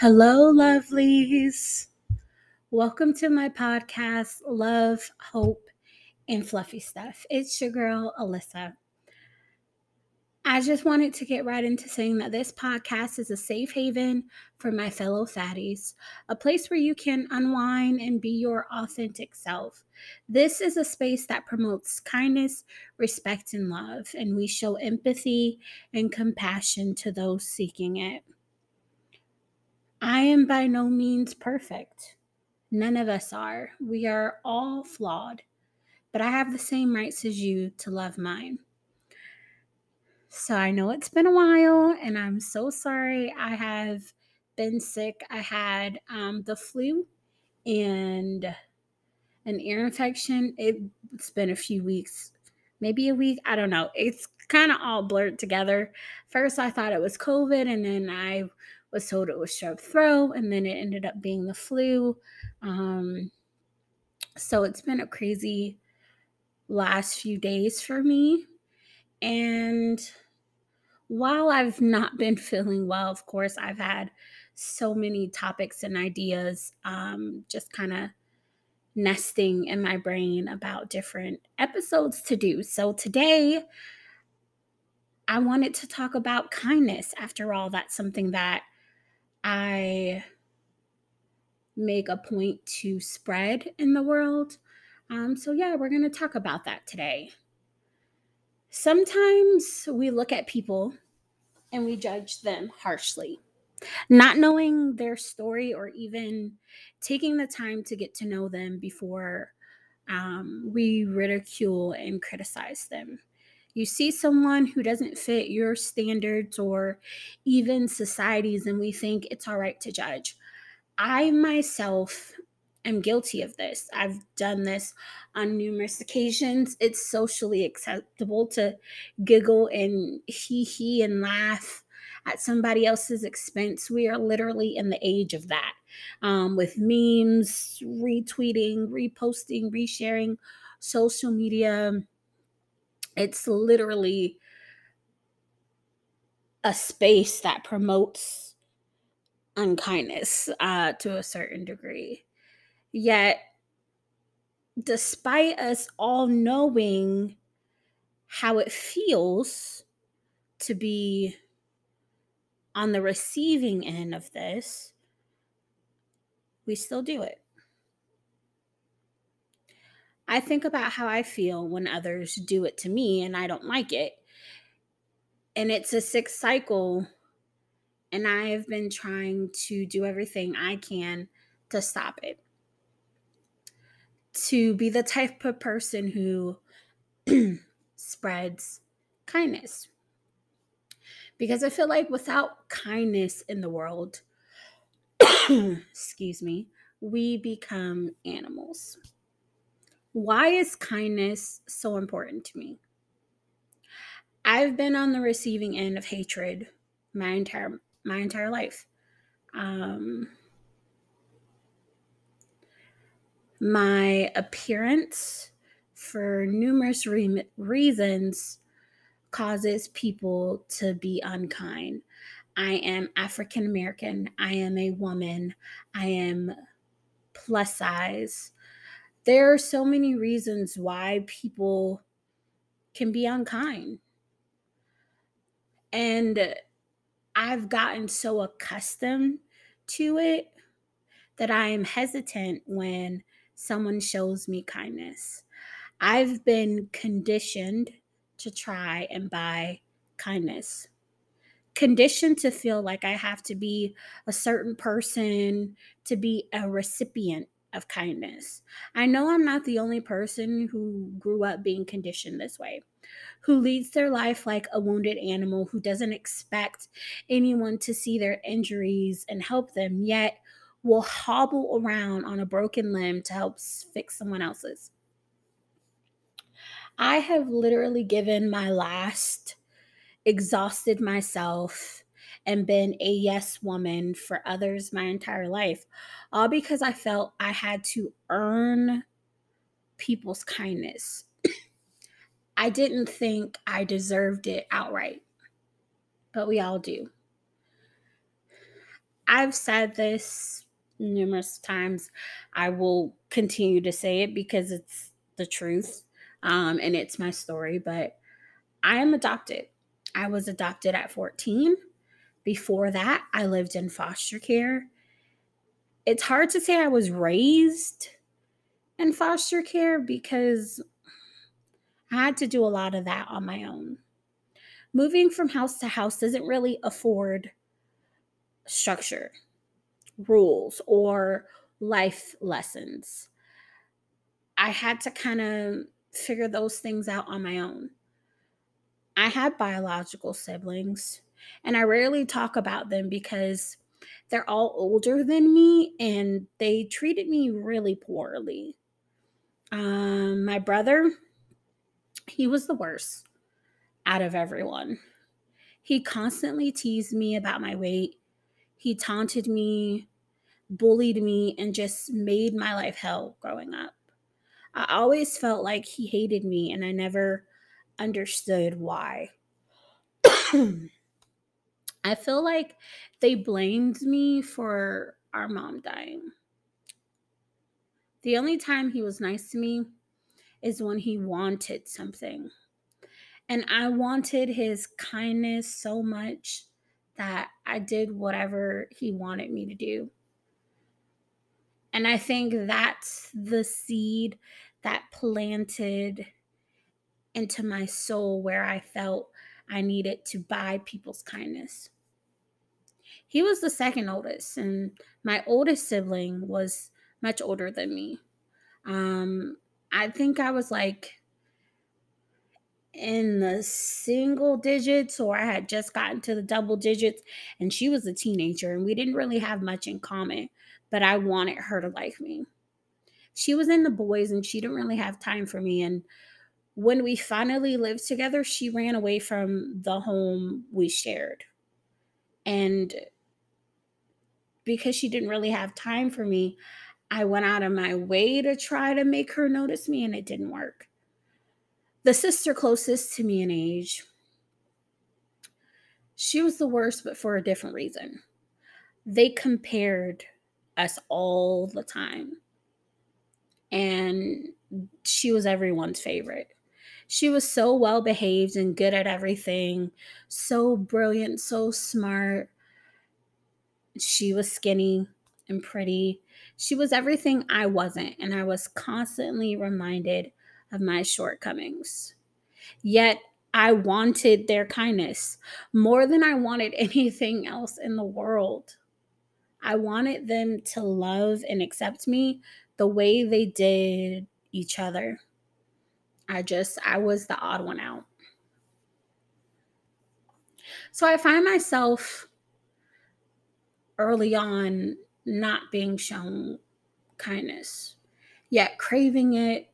Hello, lovelies. Welcome to my podcast, Love, Hope, and Fluffy Stuff. It's your girl, Alyssa. I just wanted to get right into saying that this podcast is a safe haven for my fellow fatties, a place where you can unwind and be your authentic self. This is a space that promotes kindness, respect, and love, and we show empathy and compassion to those seeking it. I am by no means perfect. None of us are. We are all flawed, but I have the same rights as you to love mine. So I know it's been a while, and I'm so sorry. I have been sick. I had um, the flu and an ear infection. It's been a few weeks, maybe a week. I don't know. It's kind of all blurred together. First, I thought it was COVID, and then I was told it was strep throat, and then it ended up being the flu. Um, so it's been a crazy last few days for me. And while I've not been feeling well, of course, I've had so many topics and ideas um, just kind of nesting in my brain about different episodes to do. So today, I wanted to talk about kindness. After all, that's something that I make a point to spread in the world. Um, so, yeah, we're going to talk about that today. Sometimes we look at people and we judge them harshly, not knowing their story or even taking the time to get to know them before um, we ridicule and criticize them you see someone who doesn't fit your standards or even societies, and we think it's all right to judge. I myself am guilty of this. I've done this on numerous occasions. It's socially acceptable to giggle and hee hee and laugh at somebody else's expense. We are literally in the age of that um, with memes, retweeting, reposting, resharing, social media it's literally a space that promotes unkindness uh, to a certain degree. Yet, despite us all knowing how it feels to be on the receiving end of this, we still do it. I think about how I feel when others do it to me and I don't like it. And it's a sick cycle. And I have been trying to do everything I can to stop it. To be the type of person who spreads kindness. Because I feel like without kindness in the world, excuse me, we become animals. Why is kindness so important to me? I've been on the receiving end of hatred my entire my entire life. Um, my appearance, for numerous re- reasons, causes people to be unkind. I am African American. I am a woman. I am plus size there are so many reasons why people can be unkind. And I've gotten so accustomed to it that I am hesitant when someone shows me kindness. I've been conditioned to try and buy kindness, conditioned to feel like I have to be a certain person to be a recipient of kindness. I know I'm not the only person who grew up being conditioned this way, who leads their life like a wounded animal, who doesn't expect anyone to see their injuries and help them, yet will hobble around on a broken limb to help fix someone else's. I have literally given my last, exhausted myself, and been a yes woman for others my entire life, all because I felt I had to earn people's kindness. I didn't think I deserved it outright, but we all do. I've said this numerous times. I will continue to say it because it's the truth um, and it's my story. But I am adopted. I was adopted at 14. Before that, I lived in foster care. It's hard to say I was raised in foster care because I had to do a lot of that on my own. Moving from house to house doesn't really afford structure, rules, or life lessons. I had to kind of figure those things out on my own. I had biological siblings, and I rarely talk about them because they're all older than me and they treated me really poorly. Um, my brother, he was the worst out of everyone. He constantly teased me about my weight. He taunted me, bullied me, and just made my life hell growing up. I always felt like he hated me, and I never understood why. I feel like they blamed me for our mom dying. The only time he was nice to me is when he wanted something. And I wanted his kindness so much that I did whatever he wanted me to do. And I think that's the seed that planted into my soul where I felt I needed to buy people's kindness. He was the second oldest, and my oldest sibling was much older than me. Um, I think I was like in the single digits, or I had just gotten to the double digits, and she was a teenager, and we didn't really have much in common, but I wanted her to like me. She was in the boys, and she didn't really have time for me. And when we finally lived together, she ran away from the home we shared. And because she didn't really have time for me, I went out of my way to try to make her notice me, and it didn't work. The sister closest to me in age, she was the worst, but for a different reason. They compared us all the time, and she was everyone's favorite. She was so well behaved and good at everything, so brilliant, so smart. She was skinny and pretty. She was everything I wasn't, and I was constantly reminded of my shortcomings. Yet I wanted their kindness more than I wanted anything else in the world. I wanted them to love and accept me the way they did each other. I just, I was the odd one out. So I find myself early on not being shown kindness, yet craving it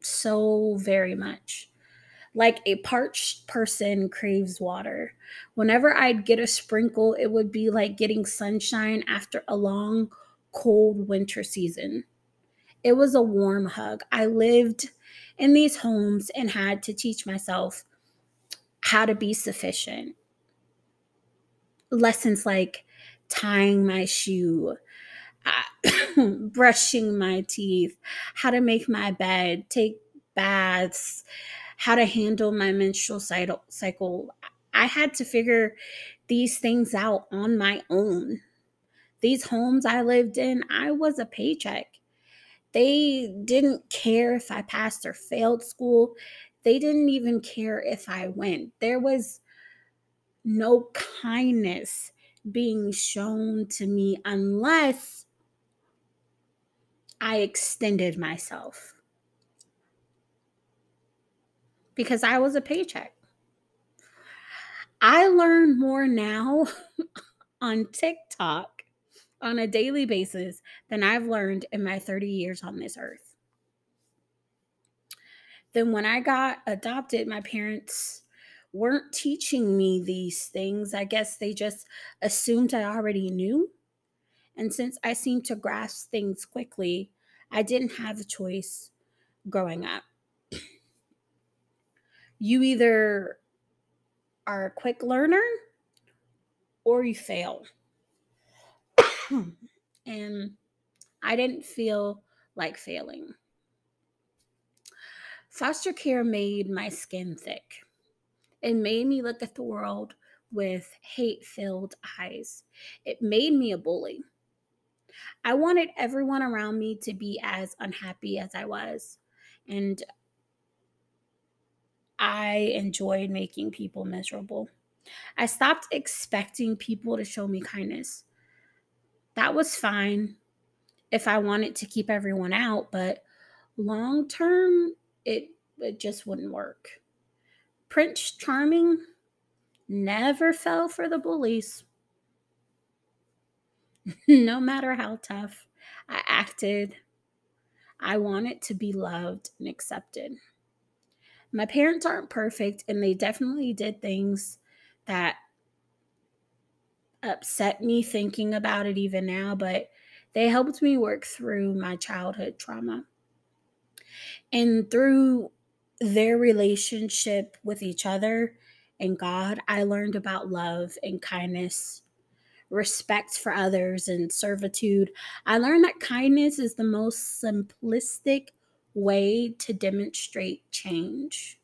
so very much. Like a parched person craves water. Whenever I'd get a sprinkle, it would be like getting sunshine after a long, cold winter season. It was a warm hug. I lived in these homes and had to teach myself how to be sufficient. Lessons like tying my shoe, uh, brushing my teeth, how to make my bed, take baths, how to handle my menstrual cycle. I had to figure these things out on my own. These homes I lived in, I was a paycheck. They didn't care if I passed or failed school. They didn't even care if I went. There was no kindness being shown to me unless I extended myself. Because I was a paycheck. I learn more now on TikTok on a daily basis than I've learned in my 30 years on this earth. Then, when I got adopted, my parents weren't teaching me these things. I guess they just assumed I already knew. And since I seemed to grasp things quickly, I didn't have a choice growing up. You either are a quick learner or you fail. and I didn't feel like failing. Foster care made my skin thick. It made me look at the world with hate filled eyes. It made me a bully. I wanted everyone around me to be as unhappy as I was. And I enjoyed making people miserable. I stopped expecting people to show me kindness. That was fine if I wanted to keep everyone out, but long term, it, it just wouldn't work. Prince Charming never fell for the bullies. no matter how tough I acted, I wanted to be loved and accepted. My parents aren't perfect, and they definitely did things that upset me thinking about it even now, but they helped me work through my childhood trauma. And through their relationship with each other and God, I learned about love and kindness, respect for others, and servitude. I learned that kindness is the most simplistic way to demonstrate change.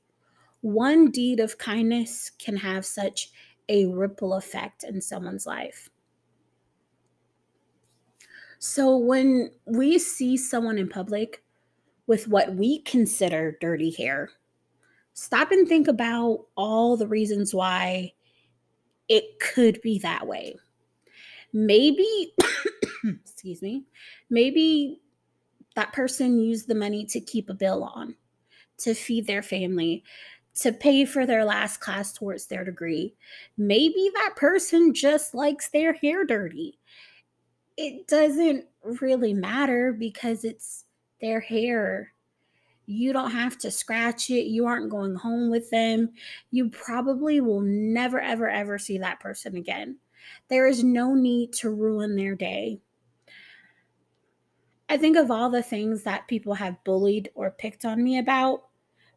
One deed of kindness can have such a ripple effect in someone's life. So when we see someone in public with what we consider dirty hair, stop and think about all the reasons why it could be that way. Maybe, excuse me, maybe that person used the money to keep a bill on, to feed their family, to pay for their last class towards their degree. Maybe that person just likes their hair dirty it doesn't really matter because it's their hair. You don't have to scratch it. You aren't going home with them. You probably will never, ever, ever see that person again. There is no need to ruin their day. I think of all the things that people have bullied or picked on me about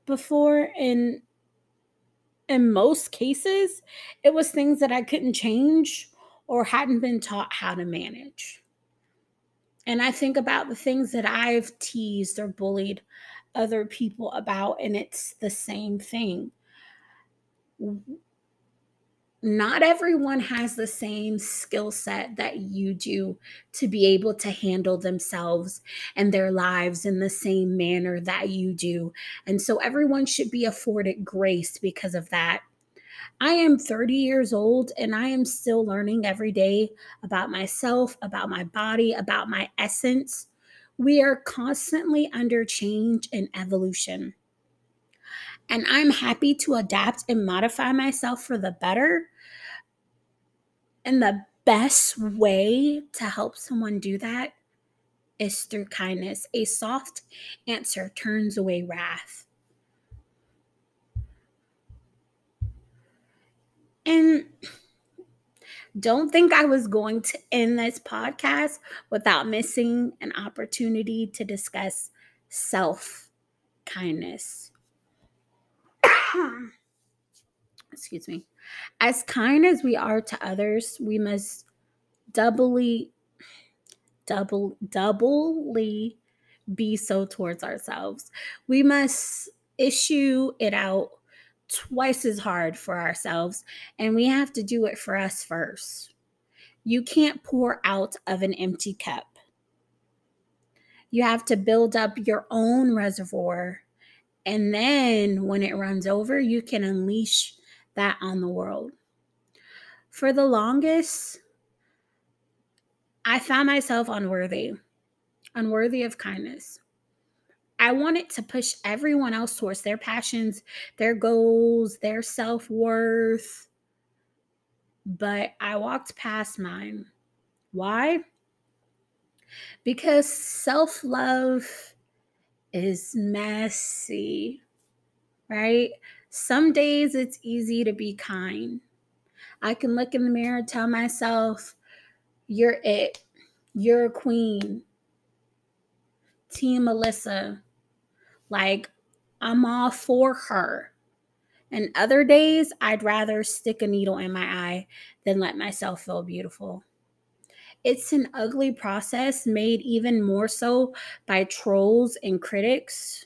before, and in most cases, it was things that I couldn't change or hadn't been taught how to manage. And I think about the things that I've teased or bullied other people about, and it's the same thing. Not everyone has the same skill set that you do to be able to handle themselves and their lives in the same manner that you do. And so everyone should be afforded grace because of that. I am 30 years old and I am still learning every day about myself, about my body, about my essence. We are constantly under change and evolution. And I'm happy to adapt and modify myself for the better. And the best way to help someone do that is through kindness. A soft answer turns away wrath. And don't think I was going to end this podcast without missing an opportunity to discuss self kindness. Excuse me. As kind as we are to others, we must doubly, double, doubly be so towards ourselves. We must issue it out twice as hard for ourselves, and we have to do it for us first. You can't pour out of an empty cup. You have to build up your own reservoir, and then when it runs over, you can unleash that on the world. For the longest, I found myself unworthy, unworthy of kindness. I wanted to push everyone else towards their passions, their goals, their self worth. But I walked past mine. Why? Because self love is messy, right? Some days it's easy to be kind. I can look in the mirror, tell myself, you're it. You're a queen. Team Alyssa, like, I'm all for her. And other days, I'd rather stick a needle in my eye than let myself feel beautiful. It's an ugly process made even more so by trolls and critics.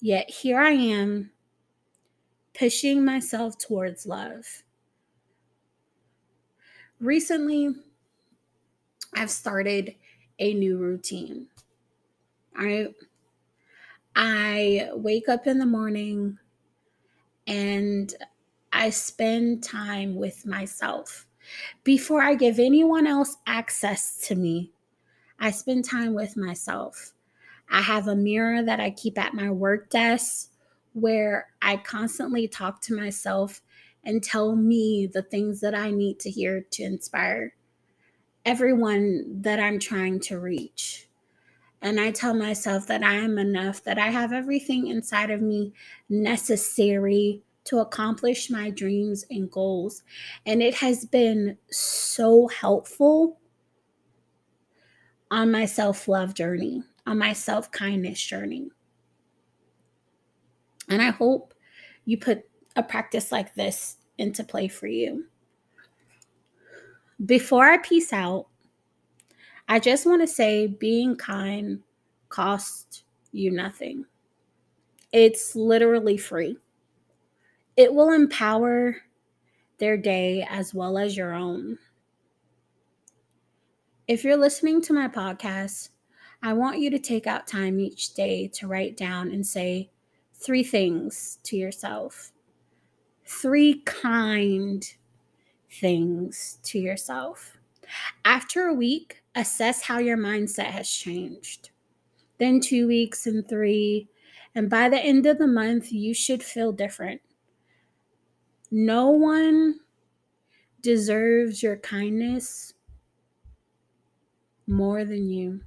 Yet here I am, pushing myself towards love. Recently, I've started a new routine. I I wake up in the morning and I spend time with myself. Before I give anyone else access to me, I spend time with myself. I have a mirror that I keep at my work desk where I constantly talk to myself and tell me the things that I need to hear to inspire everyone that I'm trying to reach. And I tell myself that I am enough, that I have everything inside of me necessary to accomplish my dreams and goals. And it has been so helpful on my self love journey, on my self kindness journey. And I hope you put a practice like this into play for you. Before I peace out, I just want to say being kind costs you nothing. It's literally free. It will empower their day as well as your own. If you're listening to my podcast, I want you to take out time each day to write down and say three things to yourself. Three kind things to yourself. After a week, assess how your mindset has changed. Then two weeks and three. And by the end of the month, you should feel different. No one deserves your kindness more than you.